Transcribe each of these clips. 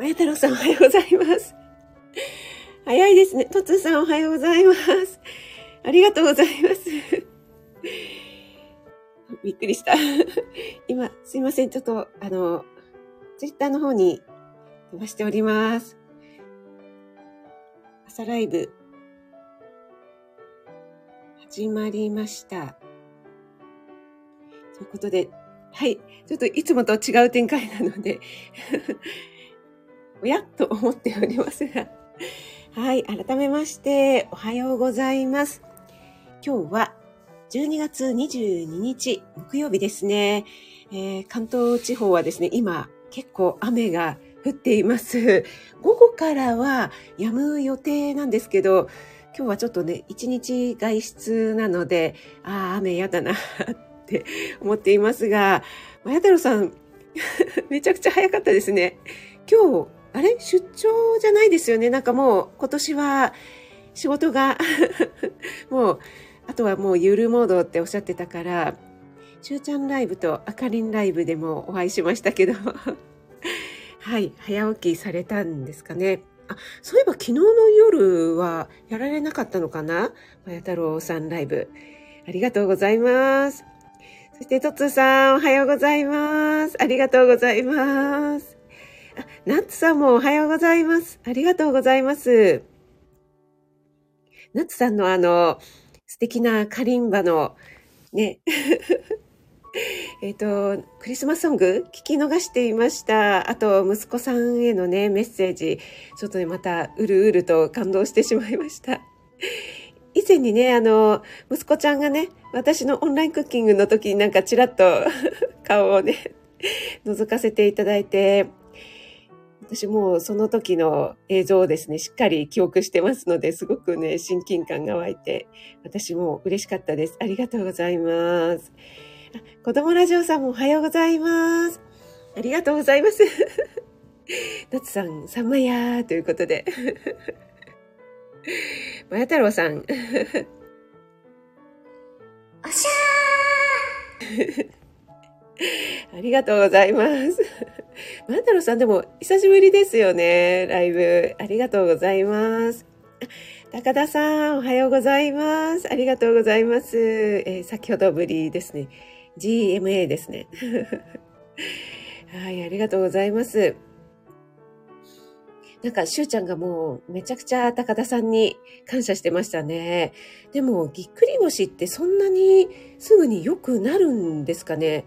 まや太郎さんおはようございます。早いですね。とつさんおはようございます。ありがとうございます。びっくりした。今、すいません。ちょっと、あの、ツイッターの方に飛ばしております。朝ライブ、始まりました。ということで、はい。ちょっといつもと違う展開なので おやと思っておりますが。はい。改めまして、おはようございます。今日は12月22日、木曜日ですね。えー、関東地方はですね、今結構雨が降っています。午後からは止む予定なんですけど、今日はちょっとね、一日外出なので、ああ、雨やだなって思っていますが、まや太郎さん、めちゃくちゃ早かったですね。今日、あれ？出張じゃないですよね？なんかもう今年は仕事が もう、あとはもうゆるモードっておっしゃってたから、しゅうちゃんライブとあかりんライブでもお会いしましたけどはい、早起きされたんですかね。あ、そういえば昨日の夜はやられなかったのかな？まや太郎さんライブ。ありがとうございます。そして、とつさん、おはようございます。ありがとうございます。あナッツさんもおはようございます。ありがとうございます。ナッツさんのあの、素敵なカリンバの、ね、えっと、クリスマスソング聞き逃していました。あと、息子さんへのね、メッセージ、ちょっとね、また、うるうると感動してしまいました。以前にね、あの、息子ちゃんがね、私のオンラインクッキングの時になんかちらっと 顔をね、覗かせていただいて、私もその時の映像をですね、しっかり記憶してますので、すごくね、親近感が湧いて、私も嬉しかったです。ありがとうございます。子供ラジオさんもおはようございます。ありがとうございます。夏さん、さんまやーということで。まや太郎さん。おしゃーありがとうございます。マンタロさんでも久しぶりですよね。ライブ。ありがとうございます。高田さん、おはようございます。ありがとうございます。えー、先ほどぶりですね。GMA ですね。はい、ありがとうございます。なんか、しゅうちゃんがもうめちゃくちゃ高田さんに感謝してましたね。でも、ぎっくり腰ってそんなにすぐに良くなるんですかね。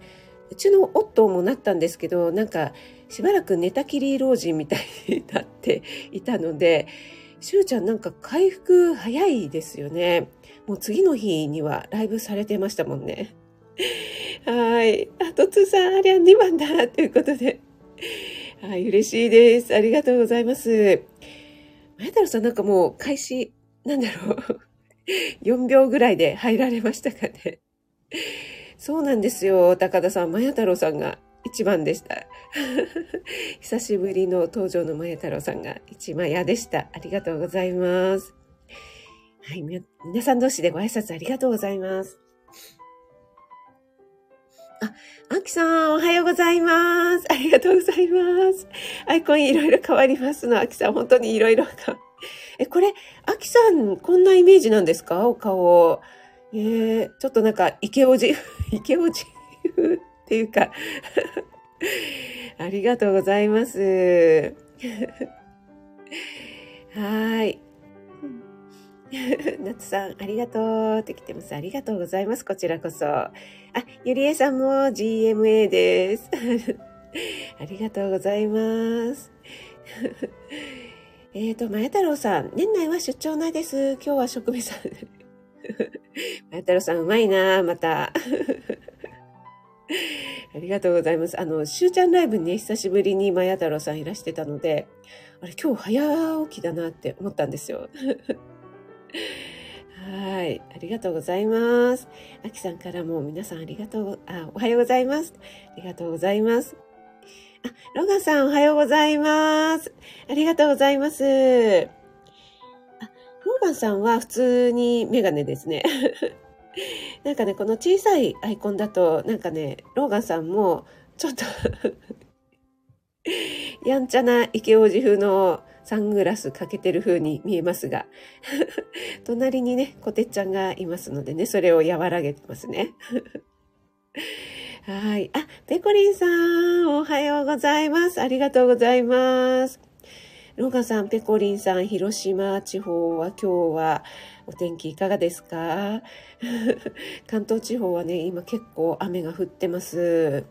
うちの夫もなったんですけど、なんかしばらく寝たきり老人みたいになって いたので、しゅうちゃんなんか回復早いですよね。もう次の日にはライブされてましたもんね。はい。あ、とつさん、ありゃ2番だということで。はい、嬉しいです。ありがとうございます。前太郎さんなんかもう開始、なんだろう。4秒ぐらいで入られましたかね。そうなんですよ。高田さん、まや太郎さんが一番でした。久しぶりの登場のまや太郎さんが一番やでした。ありがとうございます。はい、皆さん同士でご挨拶ありがとうございます。あ、あきさん、おはようございます。ありがとうございます。アイコンいろいろ変わりますの。あきさん、本当にいろいろえ、これ、あきさん、こんなイメージなんですか？お顔。えー、ちょっとなんか、イケオジ、イケオジっていうか ありがとうございます。はい。夏さん、ありがとうって来てます。ありがとうございます。こちらこそ。あ、ゆりえさんも GMA です。ありがとうございます。えっと、まや太郎さん、年内は出張ないです。今日は職務さん。まや太郎さん、うまいなまた。ありがとうございます。あの、しゅうちゃんライブにね、久しぶりにまや太郎さんいらしてたので、あれ、今日早起きだなって思ったんですよ。はい。ありがとうございます。あきさんからも皆さんありがとう、あ、おはようございます。ありがとうございます。あ、ロガさんおはようございます。ありがとうございます。あ、ロガンさんは普通にメガネですね。なんかね、この小さいアイコンだと、なんかね、ローガンさんも、ちょっと やんちゃな池王子風のサングラスかけてる風に見えますが、隣にね、こてっちゃんがいますのでね、それを和らげてますね。はい。あ、ペコリンさん、おはようございます。ありがとうございます。ローガさん、ペコリンさん、広島地方は今日はお天気いかがですか？関東地方はね、今結構雨が降ってます。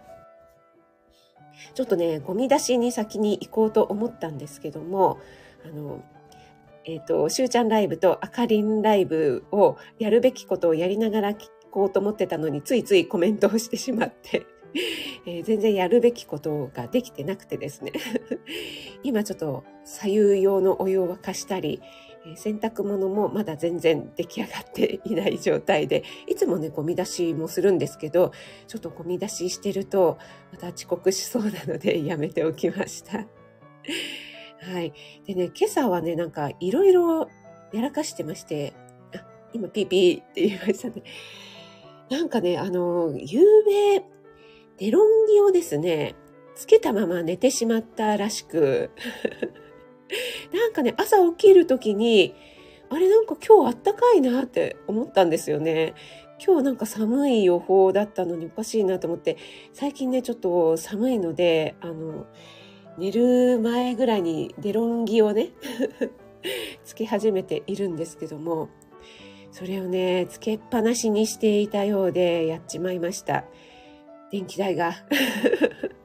ちょっとね、ゴミ出しに先に行こうと思ったんですけども、あの、えっ、ー、と、しゅうちゃんライブとあかりんライブをやるべきことをやりながら聞こうと思ってたのに、ついついコメントをしてしまって、えー、全然やるべきことができてなくてですね。今ちょっと左右用のお湯を沸かしたり、洗濯物もまだ全然出来上がっていない状態で、いつもね、ゴミ出しもするんですけど、ちょっとゴミ出ししてると、また遅刻しそうなのでやめておきました。はい。でね、今朝はね、なんかいろいろやらかしてまして、あ、今ピーピーって言いましたね。なんかね、あの、夕べ、デロンギをですね、つけたまま寝てしまったらしく、なんかね、朝起きる時に、あれなんか今日あったかいなって思ったんですよね。今日なんか寒い予報だったのにおかしいなと思って、最近ね、ちょっと寒いので、あの、寝る前ぐらいにデロンギをね、つけ始めているんですけども、それをね、つけっぱなしにしていたようでやっちまいました。電気代が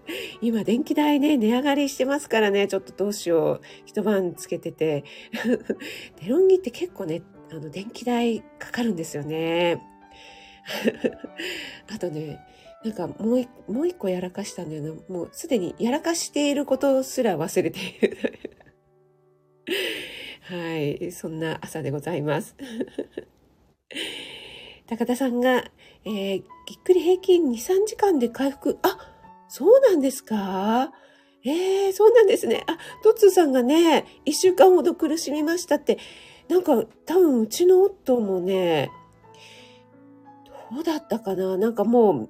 今電気代ね、値上がりしてますからね、ちょっとどうしよう。一晩つけてて。デロンギって結構ね、あの、電気代かかるんですよね。あとね、なんかもう一もう一個やらかしたんだよな。もうすでにやらかしていることすら忘れている。はい、そんな朝でございます。高田さんが、えー、ぎっくり平均2、3時間で回復。あ、そうなんですか？ええー、そうなんですね。あ、トッツーさんがね、一週間ほど苦しみましたって、なんか多分うちの夫もね、どうだったかな？なんかも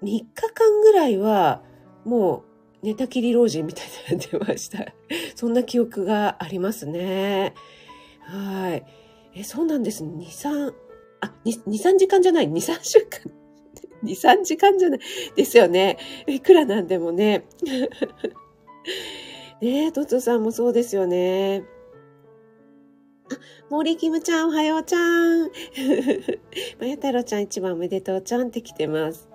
う3日間ぐらいは、もう寝たきり老人みたいになってました。そんな記憶がありますね。はい。え、そうなんです。2、3、あ、2、3時間じゃない、2、3週間。2、3時間じゃないですよね。いくらなんでもね。ねえ、トツさんもそうですよね。あ、森キムちゃん、おはようちゃん。まや太郎ちゃん一番おめでとうちゃんって来てます。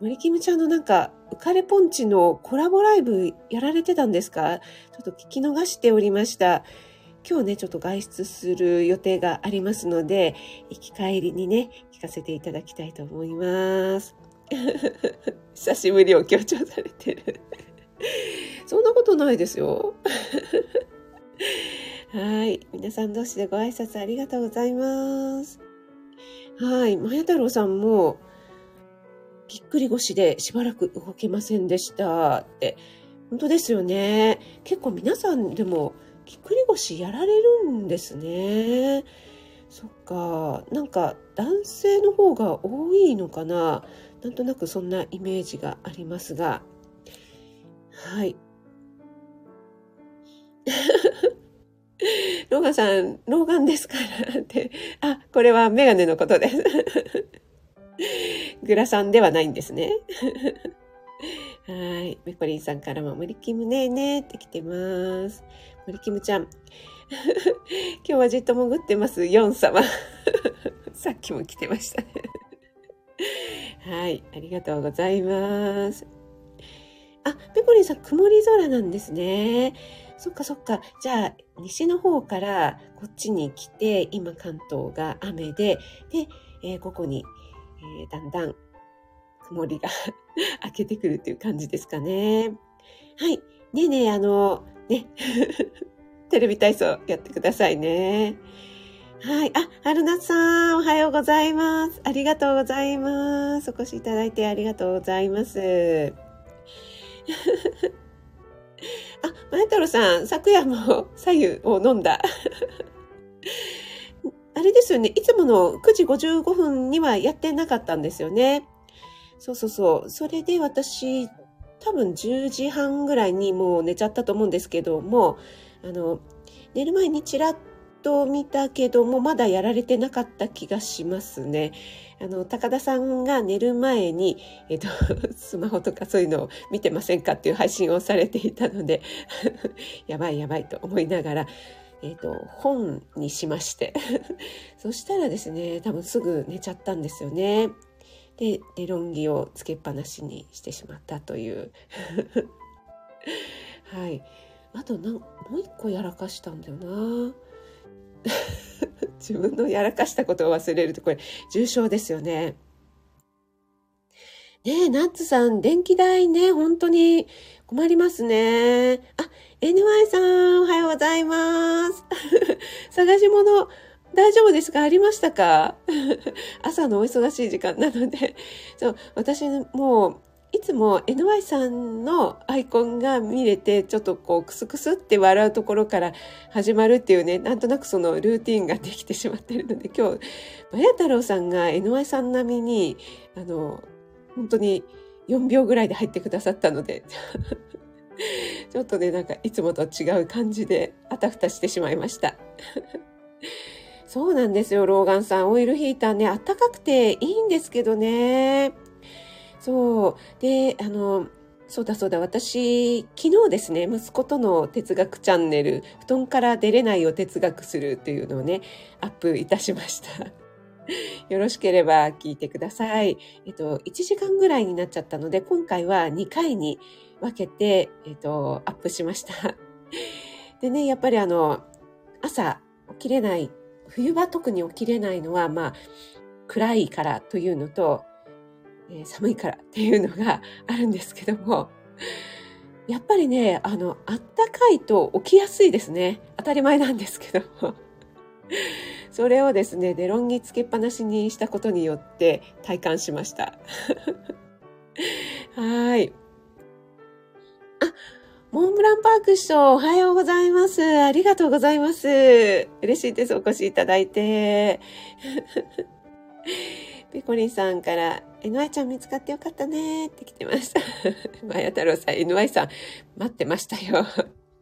森キムちゃんのなんか、浮かれポンチのコラボライブやられてたんですか？ちょっと聞き逃しておりました。今日ね、ちょっと外出する予定がありますので、行き帰りにね、かせていただきたいと思います。久しぶりを強調されてる。そんなことないですよ。はい。皆さん同士でご挨拶ありがとうございます。はい。まや太郎さんも、ぎっくり腰でしばらく動けませんでしたって。本当ですよね。結構皆さんでもぎっくり腰やられるんですね。そっか。なんか男性の方が多いのかな。なんとなくそんなイメージがありますが。はい。ローガンさん、老眼ですからって。あ、これはメガネのことです。グラさんではないんですね。はい。メコリンさんからも、ムリキムねーねーって来てます。森キムちゃん。今日はじっと潜ってます、ヨン様。さっきも来てましたね。はい、ありがとうございます。あ、ペコリンさん、曇り空なんですね。そっかそっか。じゃあ、西の方からこっちに来て、今関東が雨で、で、えー、ここに、えー、だんだん曇りが 明けてくるっていう感じですかね。はい。ねえねえ、あの、ね。テレビ体操やってくださいね。はい。あ、春夏さん、おはようございます。ありがとうございます。お越しいただいてありがとうございます。あ、前太郎さん、昨夜も左右を飲んだ。あれですよね。いつもの9時55分にはやってなかったんですよね。そうそうそう。それで私、多分10時半ぐらいにもう寝ちゃったと思うんですけども、あの、寝る前にちらっと見たけども、まだやられてなかった気がしますね。あの、高田さんが寝る前に、えっと、スマホとかそういうのを見てませんかっていう配信をされていたので、やばいやばいと思いながら、えっ、と、本にしまして。そしたらですね、多分すぐ寝ちゃったんですよね。で、デロンギをつけっぱなしにしてしまったという。はい。あとなん、もう一個やらかしたんだよな。自分のやらかしたことを忘れるとこれ重症ですよね。ねえ、ナッツさん、電気代ね、本当に困りますね。あ、NY さん、おはようございます。探し物、大丈夫ですか？ありましたか？朝のお忙しい時間なので。そう、私もう、つも NY さんのアイコンが見れて、ちょっとこう、クスクスって笑うところから始まるっていうね、なんとなくそのルーティンができてしまってるので、今日、まや太郎さんが NY さん並みに、あの、本当に4秒ぐらいで入ってくださったので、ちょっとね、なんかいつもと違う感じであたふたしてしまいました。そうなんですよ、ローガンさん。オイルヒーターね、あったかくていいんですけどね。そう。で、あの、そうだそうだ、私、昨日ですね、息子との哲学チャンネル、布団から出れないを哲学するっていうのをね、アップいたしました。よろしければ聞いてください。えっと、1時間ぐらいになっちゃったので、今回は2回に分けて、えっと、アップしました。でね、やっぱりあの、朝起きれない、冬場特に起きれないのは、まあ、暗いからというのと、えー、寒いからっていうのが あるんですけども、やっぱりね、あの、あったかいと起きやすいですね。当たり前なんですけども。それをですね、デロンギつけっぱなしにしたことによって体感しました。はい。あ、モンブランパーク師匠、おはようございます。ありがとうございます。嬉しいです。お越しいただいて。ペコリンさんから、NY ちゃん見つかってよかったねって来てました。マヤ太郎さん、NY さん、待ってましたよ。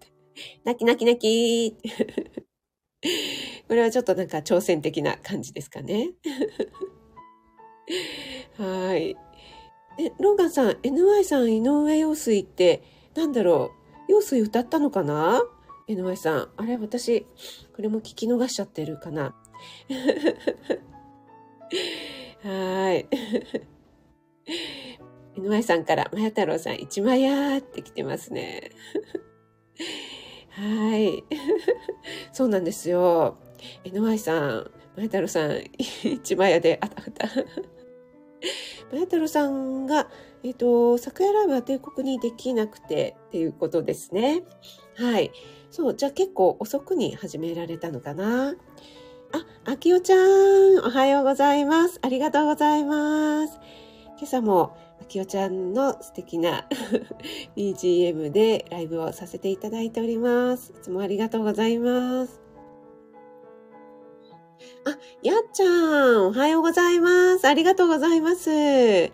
泣き泣き泣き これはちょっとなんか挑戦的な感じですかね。はい。え、ローガンさん、NY さん、井上陽水って、なんだろう、陽水歌ったのかな ?NY さん。あれ、私、これも聞き逃しちゃってるかなはい。NY さんから、まや太郎さん、一枚やーって来てますね。はい。そうなんですよ。NY さん、まや太郎さん、一枚やで、あたふた。まや太郎さんが、えっ、ー、と、昨夜ライブは帝国にできなくてっていうことですね。はい。そう、じゃあ結構遅くに始められたのかな。あ、あきおちゃん、おはようございます。ありがとうございます。今朝も、あきおちゃんの素敵な BGM でライブをさせていただいております。いつもありがとうございます。あ、やっちゃん、おはようございます。ありがとうございます。や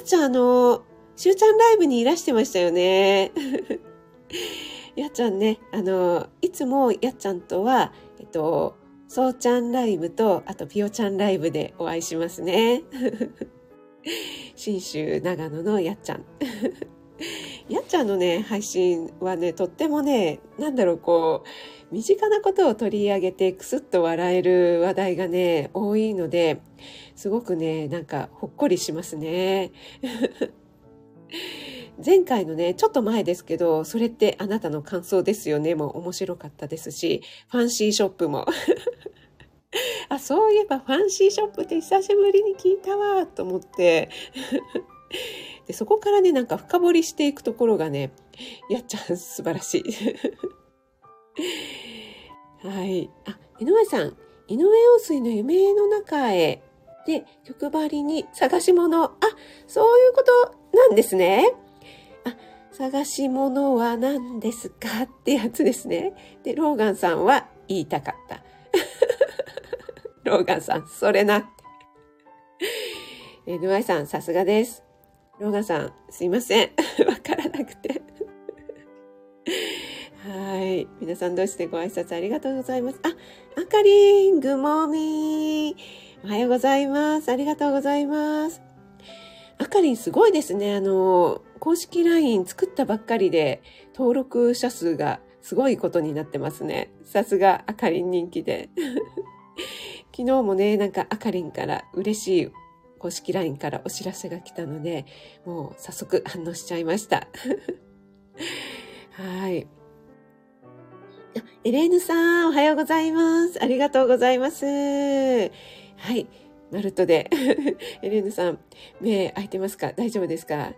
っちゃん、あの、しゅうちゃんライブにいらしてましたよね。やっちゃんね、あの、いつもやっちゃんとは、えっと、そうちゃんライブと、あとピオちゃんライブでお会いしますね。信州長野のやっちゃん。やっちゃんのね、配信はね、とってもね、なんだろう、こう、身近なことを取り上げてクスッと笑える話題がね、多いので、すごくね、なんかほっこりしますね。前回のね、ちょっと前ですけど、それってあなたの感想ですよねも面白かったですし、ファンシーショップも。あ、そういえばファンシーショップって久しぶりに聞いたわ、と思って。で、そこからね、なんか深掘りしていくところがね、やっちゃん素晴らしい。はい。あ、井上さん、井上陽水の夢の中へで、曲張りに探し物。あ、そういうことなんですね。探し物は何ですかってやつですね。で、ローガンさんは言いたかった。ローガンさん、それなって。えー、ヌアイさん、さすがです。ローガンさん、すいません。わからなくて。はい。皆さんどうしてご挨拶ありがとうございます？あ、あかりん、ぐもみおはようございます。ありがとうございます。あかりんすごいですね。あの、公式 LINE 作ったばっかりで登録者数がすごいことになってますね。さすがあかりん人気で。昨日もね、なんかあかりんから嬉しい公式 LINE からお知らせが来たので、もう早速反応しちゃいました。はい。エレーヌさん、おはようございます。ありがとうございます。はい。ナルトで。エレーヌさん、目開いてますか？大丈夫ですか？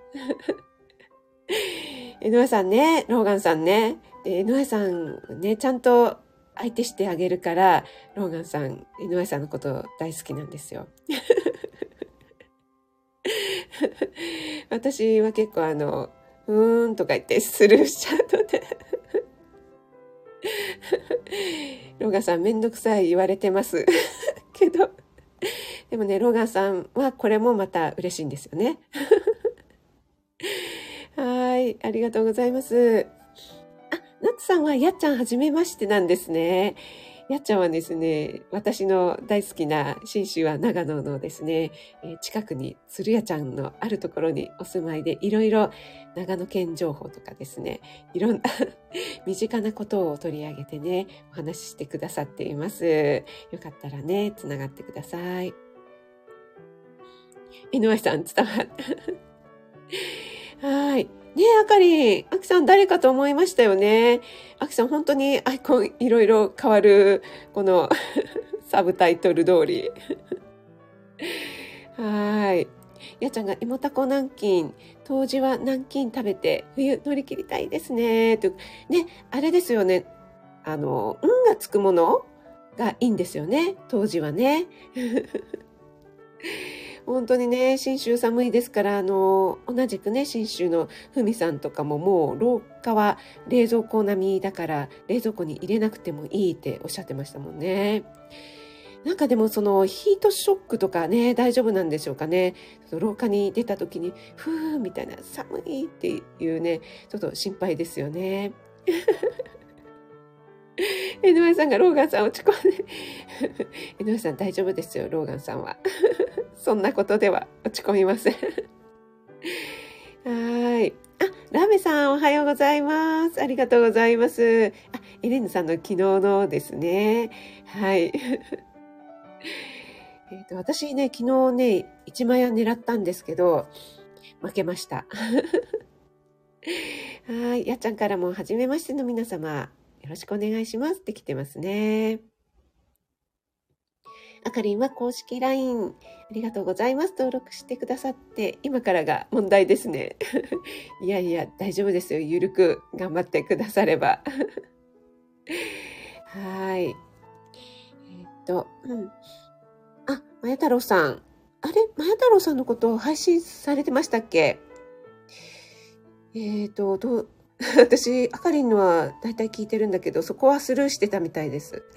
エノアさんね、ローガンさんね。エノアさんね、ちゃんと相手してあげるから、ローガンさん、エノアさんのこと大好きなんですよ。私は結構あの、うーんとか言ってスルーしちゃうので ローガンさんめんどくさい言われてますけど、でもね、ロガンさんはこれもまた嬉しいんですよね。はい、ありがとうございます。あ、ナツさんはやっちゃんはじめましてなんですね。やっちゃんはですね、私の大好きな新州は長野のですね、えー、近くに鶴屋ちゃんのあるところにお住まいで、いろいろ長野県情報とかですね、いろんな 身近なことを取り上げてね、お話ししてくださっています。よかったらね、つながってください。井上さん伝わった。はい。ねえ、あかりん。あきさん誰かと思いましたよね。あきさん本当にアイコンいろいろ変わる、この サブタイトル通り。はい。やちゃんが芋たこ南京、当時は南京食べて冬乗り切りたいですね。とね、あれですよね。あの、運がつくものがいいんですよね。当時はね。本当にね、新州寒いですから、あの、同じくね、新州のふみさんとかももう廊下は冷蔵庫並みだから、冷蔵庫に入れなくてもいいっておっしゃってましたもんね。なんかでもそのヒートショックとかね、大丈夫なんでしょうかね。廊下に出た時に、ふーみたいな寒いっていうね、ちょっと心配ですよね。江上さんがローガンさん落ち込んで。江上さん大丈夫ですよ、ローガンさんは。そんなことでは落ち込みません。はい。あ、ラメさんおはようございます。ありがとうございます。あ、エレンヌさんの昨日のですね。はい。えっと、私ね、昨日ね、1万円狙ったんですけど、負けました。はい。やっちゃんからも、はじめましての皆様、よろしくお願いしますって来てますね。あかりんは公式 LINE、ありがとうございます。登録してくださって、今からが問題ですね。いやいや、大丈夫ですよ。ゆるく頑張ってくだされば。はい。えー、っと、うん。あ、まや太郎さん。あれ？まや太郎さんのことを配信されてましたっけ？えっ、と、どう、私、あかりんのは大体聞いてるんだけど、そこはスルーしてたみたいです。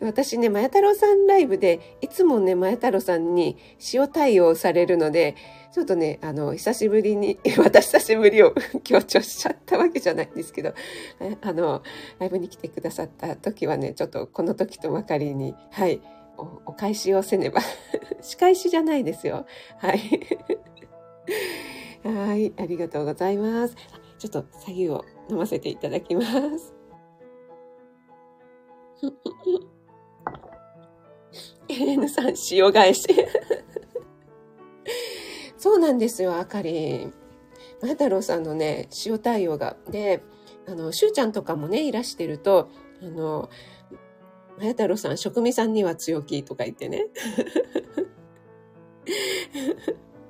私ね、まや太郎さんライブで、いつもね、まや太郎さんに塩対応されるので、ちょっとね、あの、久しぶりに、私久しぶりを強調しちゃったわけじゃないんですけど、あの、ライブに来てくださった時はね、ちょっとこの時とばかりに、はい、おお返しをせねば。仕返しじゃないですよ。はい。はい、ありがとうございます。ちょっと左右を飲ませていただきます。エレヌさん、塩返し。そうなんですよ、あかりん。マ太郎さんのね、塩対応が。で、あの、しゅうちゃんとかもね、いらしてると、あの、まや太郎さん、職味さんには強気とか言ってね。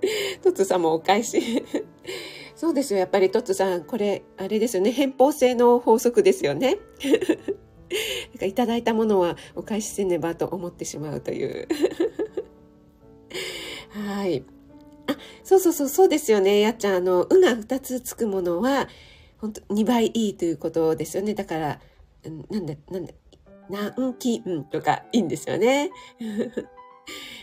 トツさんもお返し。そうですよ。やっぱりトツさん、これ、あれですよね。偏方性の法則ですよね。なんかいただいたものはお返しせねばと思ってしまうという。はい。あ、そうそうそう、そうですよね。やっちゃん、あの、うが2つつくものは、本当2倍いいということですよね。だから、なんだ、なんだ、南京とかいいんですよね。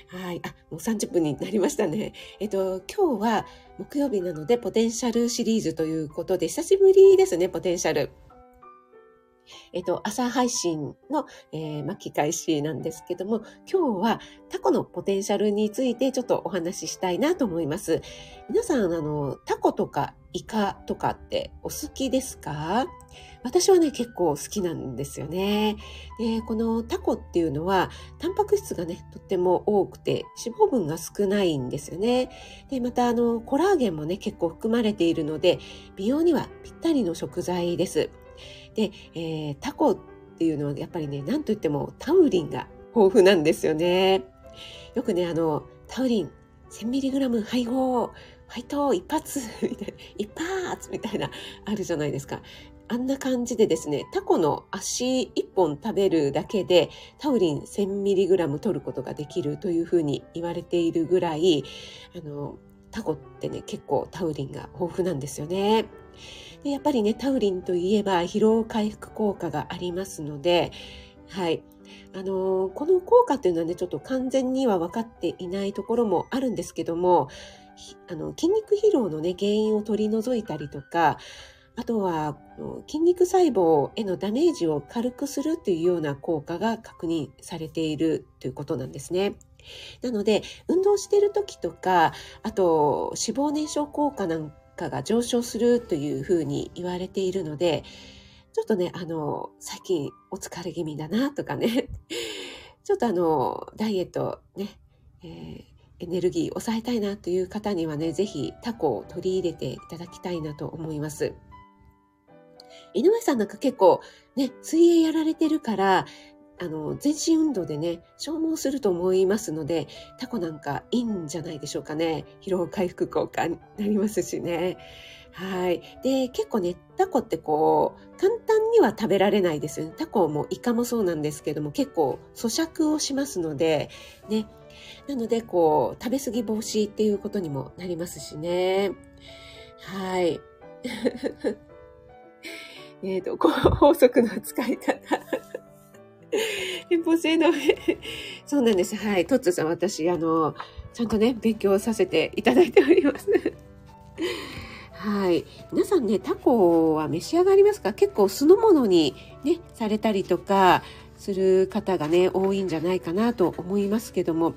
はい。あ、もう30分になりましたね。えっと、今日は木曜日なので、ポテンシャルシリーズということで、久しぶりですね、ポテンシャル。えっと、朝配信の、えー、巻き返しなんですけども、今日はタコのポテンシャルについてちょっとお話ししたいなと思います。皆さん、あの、タコとかイカとかってお好きですか？私はね、結構好きなんですよね。で、このタコっていうのは、タンパク質がね、とっても多くて、脂肪分が少ないんですよね。で、また、あの、コラーゲンもね、結構含まれているので、美容にはぴったりの食材です。で、えー、タコっていうのはやっぱりね、なんといってもタウリンが豊富なんですよね。よくね、あの、タウリン 1000mg 配合、配当一発 みたいな、一発みたいな、あるじゃないですか。あんな感じでですね、タコの足一本食べるだけでタウリン 1000mg 取ることができるというふうに言われているぐらい、あの、タコってね、結構タウリンが豊富なんですよね。でやっぱりね、タウリンといえば疲労回復効果がありますので、はい。あのー、この効果っていうのはね、ちょっと完全には分かっていないところもあるんですけども、あの筋肉疲労のね、原因を取り除いたりとか、あとは筋肉細胞へのダメージを軽くするというような効果が確認されているということなんですね。なので、運動している時とか、あと脂肪燃焼効果なん価が上昇するというふうに言われているので、ちょっとね、あの、最近お疲れ気味だなとかね、ちょっとあの、ダイエットね、えー、エネルギー抑えたいなという方にはね、ぜひタコを取り入れていただきたいなと思います。井上さんなんか結構ね、水泳やられてるから、あの、全身運動でね、消耗すると思いますので、タコなんかいいんじゃないでしょうかね。疲労回復効果になりますしね。はい。で、結構ね、タコってこう、簡単には食べられないですよね。タコもイカもそうなんですけども、結構咀嚼をしますので、ね。なので、こう、食べ過ぎ防止っていうことにもなりますしね。はい。えっと、法則の使い方。偏方性の そうなんです。はい。トッツさん、私、あの、ちゃんとね、勉強させていただいております。はい。皆さんね、タコは召し上がりますか？結構酢の物にね、されたりとかする方がね、多いんじゃないかなと思いますけども、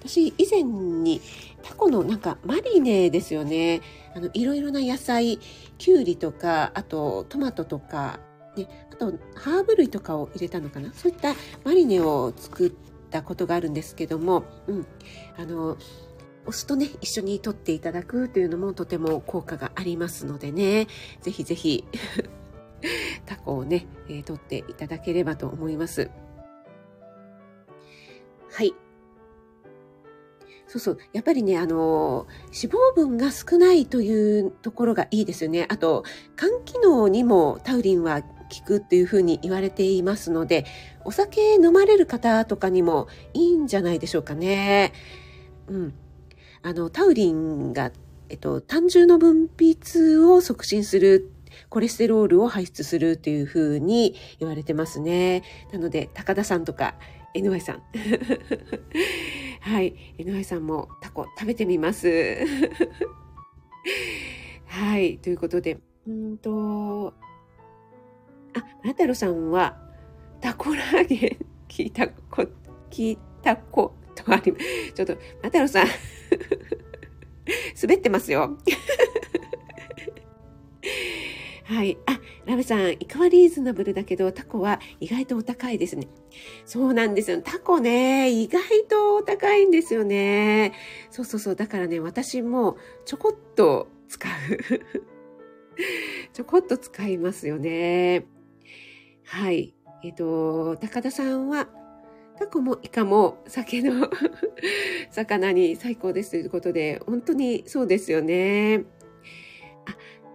私以前にタコのなんかマリネですよね。あの、いろいろな野菜、きゅうりとか、あとトマトとか、で、あと、ハーブ類とかを入れたのかな？そういったマリネを作ったことがあるんですけども、うん。あの、お酢とね、一緒に取っていただくというのもとても効果がありますのでね、ぜひぜひ タコをね、えー、取っていただければと思います。はい。そうそう。やっぱりね、あの、脂肪分が少ないというところがいいですよね。あと、肝機能にもタウリンは効くっていうふうに言われていますので、お酒飲まれる方とかにもいいんじゃないでしょうかね。うん。あの、タウリンが、えっと、胆汁の分泌を促進するコレステロールを排出するというふうに言われてますね。なので、高田さんとか、NY さん。はい。NY さんもタコ食べてみます。はい。ということで、うんと、あ、マ太郎さんは、タコラーゲン聞いたこ、聞いたことあり、ちょっと、マ太郎さん 滑ってますよ。はい。あ、ラブさん、イカはリーズナブルだけど、タコは意外とお高いですね。そうなんですよ。タコね、意外とお高いんですよね。そうそうそう。だからね、私もちょこっと使う。ちょこっと使いますよね。はい。えっ、と、高田さんは、タコもイカも酒の 魚に最高ですということで、本当にそうですよね。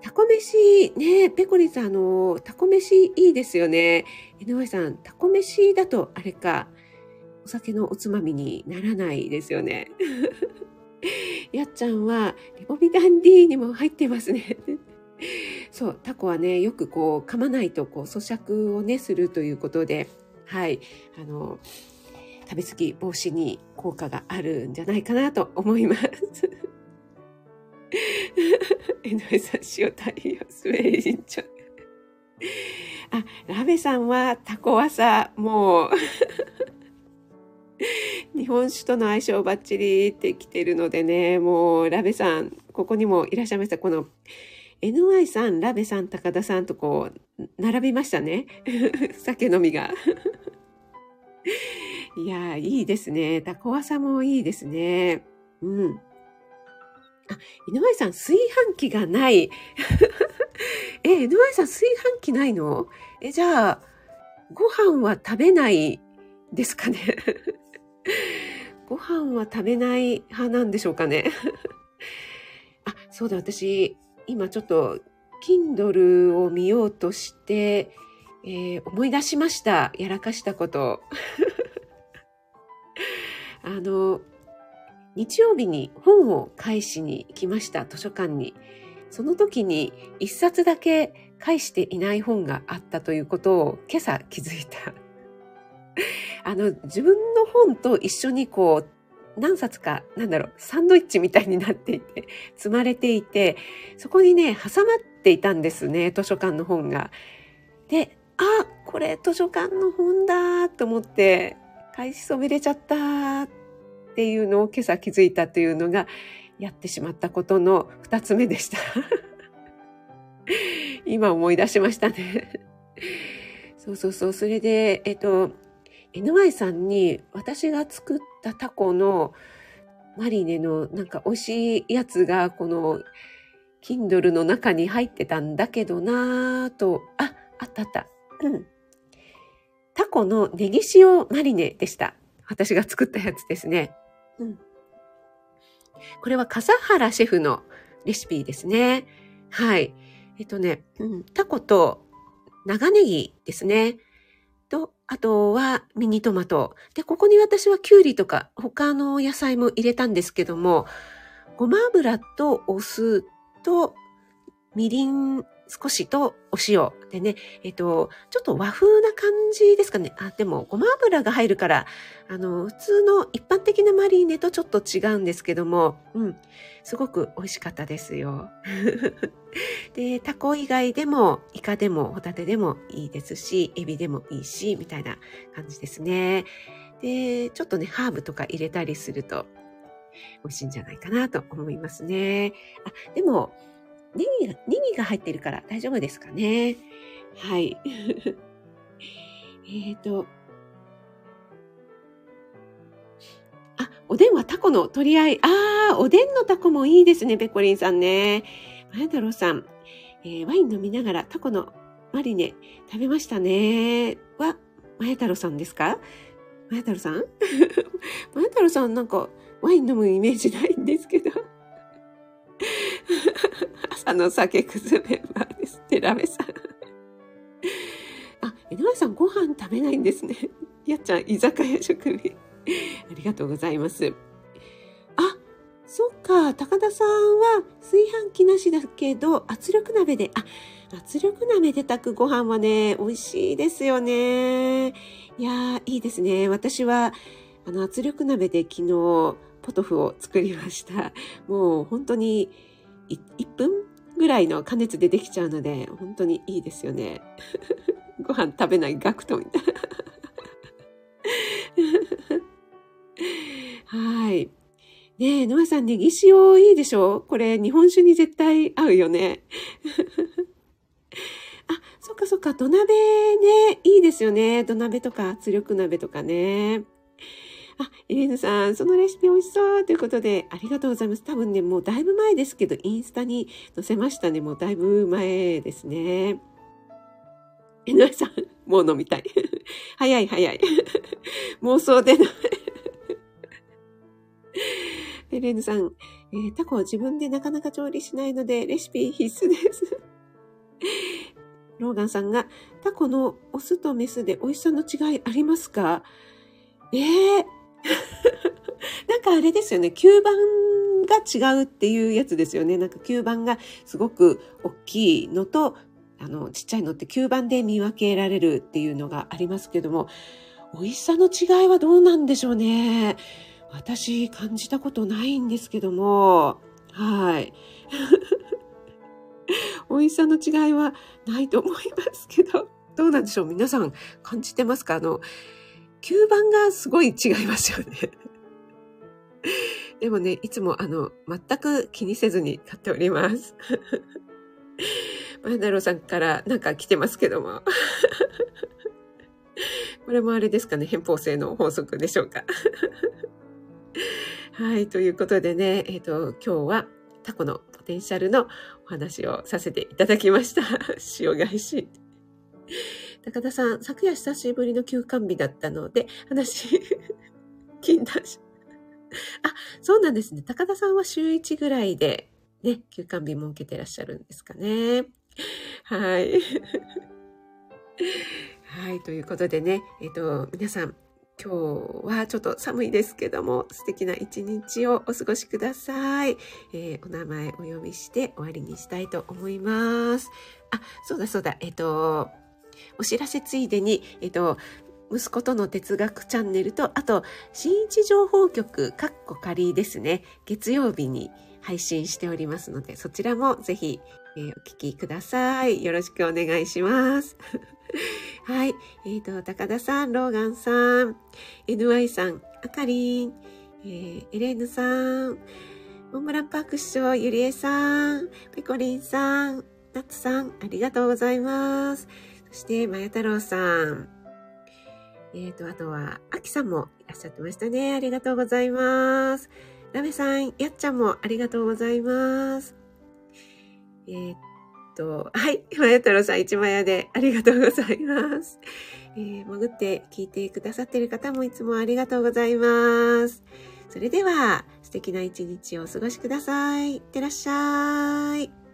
タコ飯、ね、ペコリさん、あの、タコ飯いいですよね。井上さん、タコ飯だとあれか、お酒のおつまみにならないですよね。やっちゃんは、リボビダンディにも入ってますね。そう、タコはね、よくこう噛まないとこう咀嚼をね、するということで、はい、あの、食べ過ぎ防止に効果があるんじゃないかなと思います。江上さん、塩太陽スウェーデンちゃん。あ、ラベさんはタコワサ、もう 日本酒との相性バッチリって来てるのでね、もうラベさん、ここにもいらっしゃいました。この NY さん、ラベさん、高田さんとこう、並びましたね。酒飲みが。いやいいですね。タコワサもいいですね。うん。あ、井上さん、炊飯器がない。え、井上さん、炊飯器ないの？え、じゃあ、ご飯は食べないですかね？ご飯は食べない派なんでしょうかね？あ、そうだ、私、今ちょっと、Kindle を見ようとして、えー、思い出しました。やらかしたこと。あの、日曜日に本を返しに行きました、図書館に。その時に一冊だけ返していない本があったということを今朝気づいた。あの、自分の本と一緒にこう、何冊か、なんだろう、サンドイッチみたいになっていて、積まれていて、そこにね、挟まっていたんですね、図書館の本が。で、あ、これ図書館の本だと思って、返しそびれちゃったっていうのを今朝気づいたというのが、やってしまったことの二つ目でした。今思い出しましたね。そうそうそう。それで、えっと、NY さんに私が作ったタコのマリネのなんか美味しいやつがこの Kindle の中に入ってたんだけどなぁと、あ、あったあった。うん。タコのネギ塩マリネでした。私が作ったやつですね。うん。これは笠原シェフのレシピですね。はい。えっとね、うん、タコと長ネギですね。と、あとはミニトマト。で、ここに私はキュウリとか他の野菜も入れたんですけども、ごま油とお酢とみりん少しとお塩でね、えっと、ちょっと和風な感じですかね。あ、でもごま油が入るから、あの、普通の一般的なマリーネとちょっと違うんですけども、うん、すごく美味しかったですよ。で、タコ以外でも、イカでもホタテでもいいですし、エビでもいいし、みたいな感じですね。で、ちょっとね、ハーブとか入れたりすると、美味しいんじゃないかなと思いますね。あ、でも、ネギが、ネギが入ってるから大丈夫ですかね。はい。えっと、あ、おでんはタコの取り合い。ああ、おでんのタコもいいですね、ペコリンさんね。マヤ太郎さん、えー、ワイン飲みながらタコのマリネ食べましたね。は、マヤ太郎さんですか？マヤ太郎さん？マヤ太郎さんなんかワイン飲むイメージないんですけど。朝の酒くずメンバーです。テラメさん。あ、江上さんご飯食べないんですね。やっちゃん、居酒屋職人。ありがとうございます。あ、そっか。高田さんは炊飯器なしだけど、圧力鍋で、あ、圧力鍋で炊くご飯はね、美味しいですよね。いやー、いいですね。私は、あの、圧力鍋で昨日、ポトフを作りました。もう本当に1分ぐらいの加熱でできちゃうので、本当にいいですよね。ご飯食べないガクトみたいな。はい。ねえ、ノアさん、ネギ塩いいでしょ？これ、日本酒に絶対合うよね。あ、そっかそっか、土鍋ね、いいですよね。土鍋とか圧力鍋とかね。あ、エレーヌさん、そのレシピ美味しそうということで、ありがとうございます。多分ね、もうだいぶ前ですけど、インスタに載せましたね。もうだいぶ前ですね。えなさん、もう飲みたい。早 い早い。妄想でない。エレーヌさん、えー、タコは自分でなかなか調理しないので、レシピ必須です。ローガンさんが、タコのオスとメスで美味しさの違いありますか？ええーなんかあれですよね、吸盤が違うっていうやつですよね。なんか吸盤がすごく大きいのと、あの、ちっちゃいのって吸盤で見分けられるっていうのがありますけども、美味しさの違いはどうなんでしょうね。私感じたことないんですけども、はい。美味しさの違いはないと思いますけど、どうなんでしょう？皆さん感じてますか？あの、吸盤がすごい違いますよね。でもね、いつもあの、全く気にせずに買っております。マナロさんからなんか来てますけども。これもあれですかね、偏方性の法則でしょうか。はい、ということでね、えっ、ー、と、今日はタコのポテンシャルのお話をさせていただきました。塩返し。高田さん、昨夜久しぶりの休館日だったので、話、禁断し、あ、そうなんですね。高田さんは週1ぐらいで、ね、休館日設けてらっしゃるんですかね。はい。はい、ということでね、えっ、ー、と、皆さん、今日はちょっと寒いですけども、素敵な一日をお過ごしください。えー、お名前お呼びして終わりにしたいと思います。あ、そうだそうだ、えっ、ー、と、お知らせついでに、えっ、ー、と、息子との哲学チャンネルと、あと、新一情報局、かっこ仮ですね、月曜日に配信しておりますので、そちらもぜひ、えー、お聞きください。よろしくお願いします。はい。えっ、ー、と、高田さん、ローガンさん、NY さん、あかりん、えー、エレーヌさん、モンブランパーク師匠、ゆりえさん、ペコリンさん、ナッツさん、ありがとうございます。そして、まや太郎さん、えっ、ー、と、あとは、あきさんもいらっしゃってましたね。ありがとうございます。ラメさん、やっちゃんもありがとうございます。えー、と、はい、まや太郎さん、一枚屋でありがとうございます。えー、潜って聞いてくださっている方もいつもありがとうございます。それでは、素敵な一日をお過ごしください。いってらっしゃい。